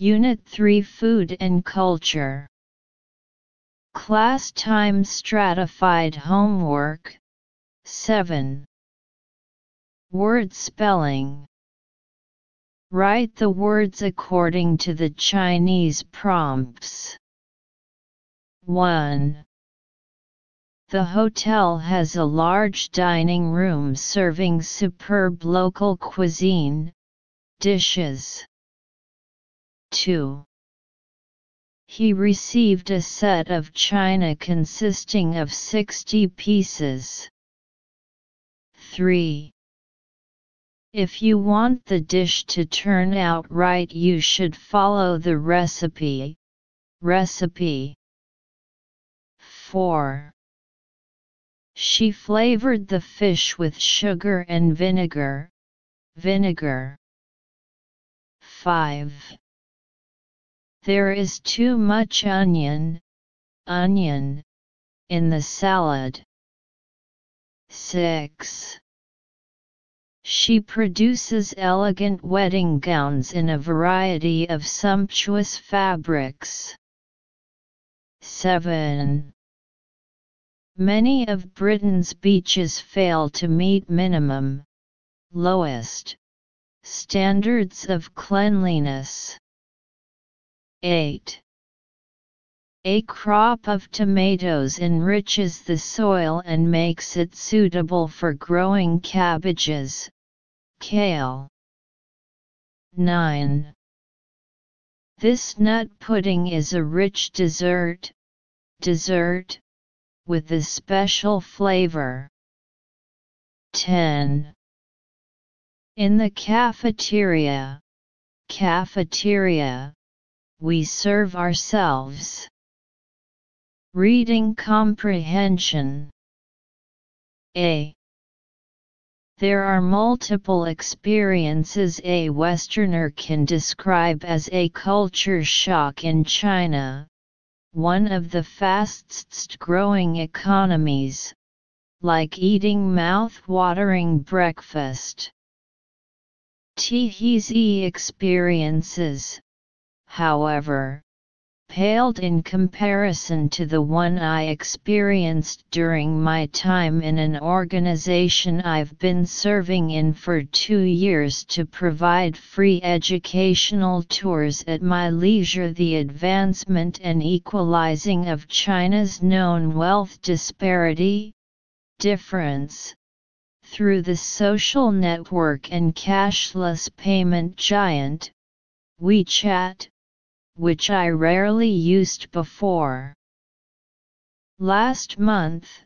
Unit 3 Food and Culture Class Time Stratified Homework 7 Word Spelling Write the words according to the Chinese prompts. 1. The hotel has a large dining room serving superb local cuisine, dishes. 2. He received a set of china consisting of 60 pieces. 3. If you want the dish to turn out right you should follow the recipe. Recipe 4. She flavored the fish with sugar and vinegar. Vinegar 5. There is too much onion, onion, in the salad. 6. She produces elegant wedding gowns in a variety of sumptuous fabrics. 7. Many of Britain's beaches fail to meet minimum, lowest, standards of cleanliness. 8. A crop of tomatoes enriches the soil and makes it suitable for growing cabbages, Kale 9. This nut pudding is a rich dessert, dessert, with a special flavor. 10. In the cafeteria, cafeteria, we serve ourselves. Reading comprehension. A. There are multiple experiences a Westerner can describe as a culture shock in China, one of the fastest growing economies, like eating mouth-watering breakfast. Tihi's experiences, however, paled in comparison to the one I experienced during my time in an organization I've been serving in for two years to provide free educational tours at my leisure. The advancement and equalizing of China's known wealth disparity, difference, through the social network and cashless payment giant, WeChat, which I rarely used before. Last month,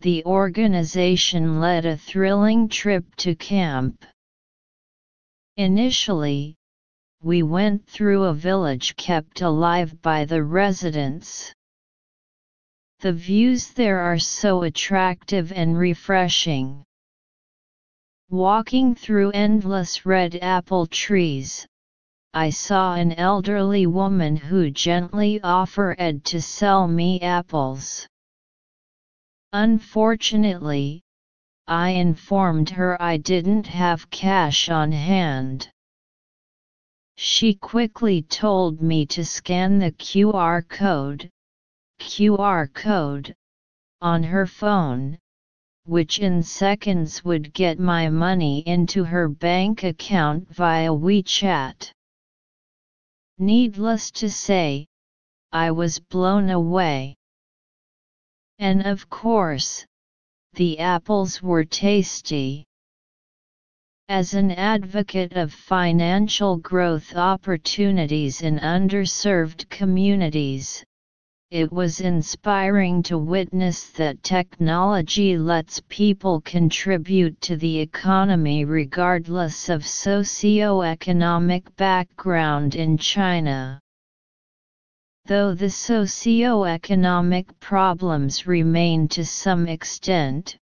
the organization led a thrilling trip to camp. Initially, we went through a village kept alive by the residents. The views there are so attractive and refreshing. Walking through endless red apple trees, I saw an elderly woman who gently offered to sell me apples. Unfortunately, I informed her I didn't have cash on hand. She quickly told me to scan the QR code, QR code, on her phone, which in seconds would get my money into her bank account via WeChat. Needless to say, I was blown away. And of course, the apples were tasty. As an advocate of financial growth opportunities in underserved communities, it was inspiring to witness that technology lets people contribute to the economy regardless of socio-economic background in China. Though the socio-economic problems remain to some extent,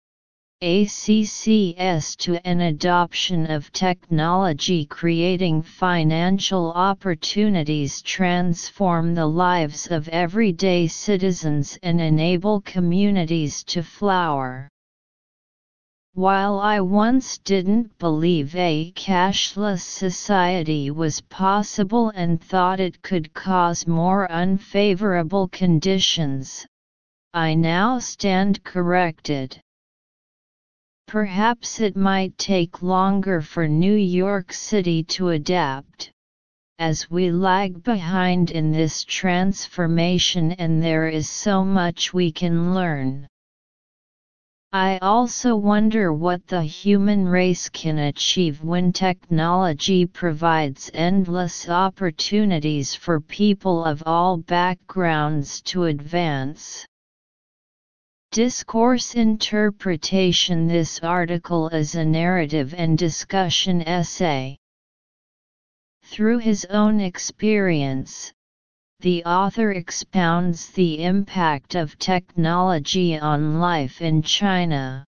ACCS to an adoption of technology creating financial opportunities transform the lives of everyday citizens and enable communities to flower. While I once didn't believe a cashless society was possible and thought it could cause more unfavorable conditions, I now stand corrected. Perhaps it might take longer for New York City to adapt, as we lag behind in this transformation and there is so much we can learn. I also wonder what the human race can achieve when technology provides endless opportunities for people of all backgrounds to advance. Discourse interpretation This article is a narrative and discussion essay. Through his own experience, the author expounds the impact of technology on life in China.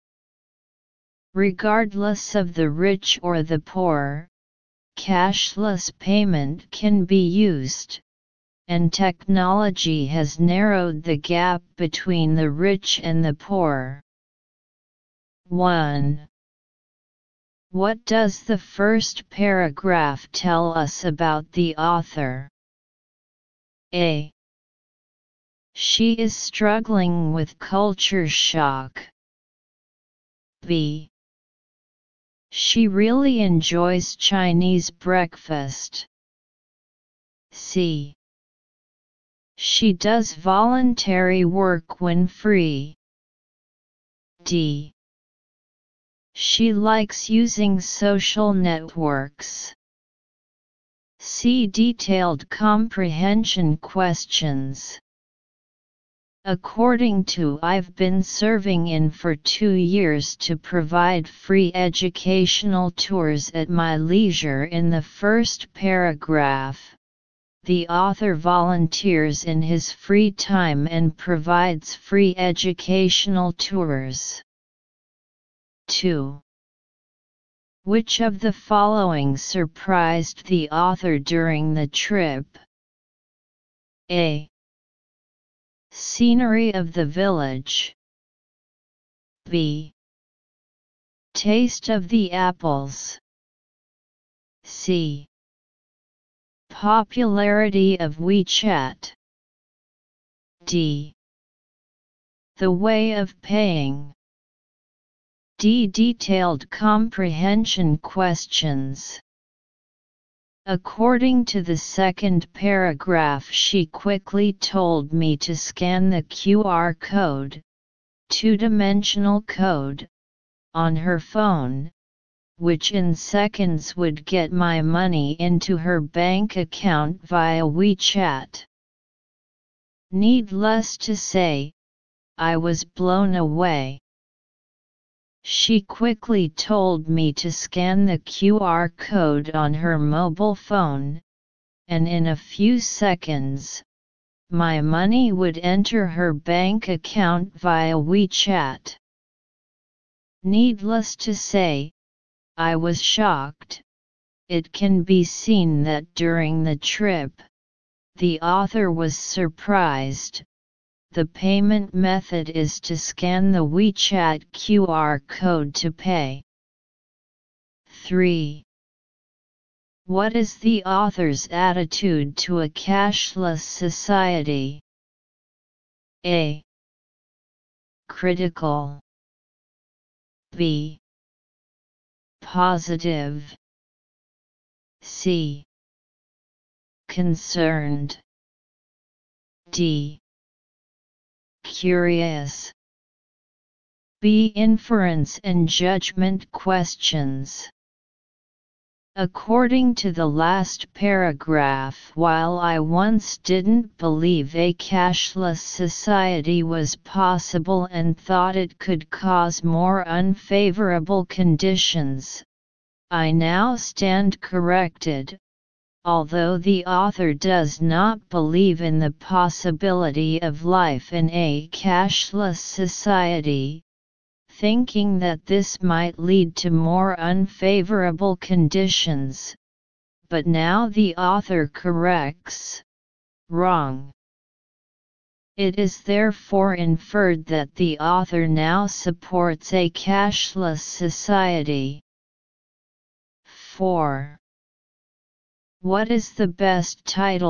Regardless of the rich or the poor, cashless payment can be used, and technology has narrowed the gap between the rich and the poor. 1. What does the first paragraph tell us about the author? A. She is struggling with culture shock. B. She really enjoys Chinese breakfast. C. She does voluntary work when free. D. She likes using social networks. See detailed comprehension questions. According to I've been serving in for two years to provide free educational tours at my leisure in the first paragraph. The author volunteers in his free time and provides free educational tours. 2. Which of the following surprised the author during the trip? A. Scenery of the village. B. Taste of the apples. C. Popularity of WeChat. D. The way of paying. D. Detailed comprehension questions. According to the second paragraph, she quickly told me to scan the QR code, two dimensional code, on her phone, which in seconds would get my money into her bank account via WeChat. Needless to say, I was blown away. She quickly told me to scan the QR code on her mobile phone, and in a few seconds, my money would enter her bank account via WeChat. Needless to say, I was shocked. It can be seen that during the trip, the author was surprised, the payment method is to scan the WeChat QR code to pay. 3. What is the author's attitude to a cashless society? A. Critical. B. Positive. C. Concerned. D. Curious. B. Inference and judgment questions. According to the last paragraph, while I once didn't believe a cashless society was possible and thought it could cause more unfavorable conditions, I now stand corrected, Although the author does not believe in the possibility of life in a cashless society, thinking that this might lead to more unfavorable conditions, but now the author corrects, wrong. It is therefore inferred that the author now supports a cashless society. 4. What is the best title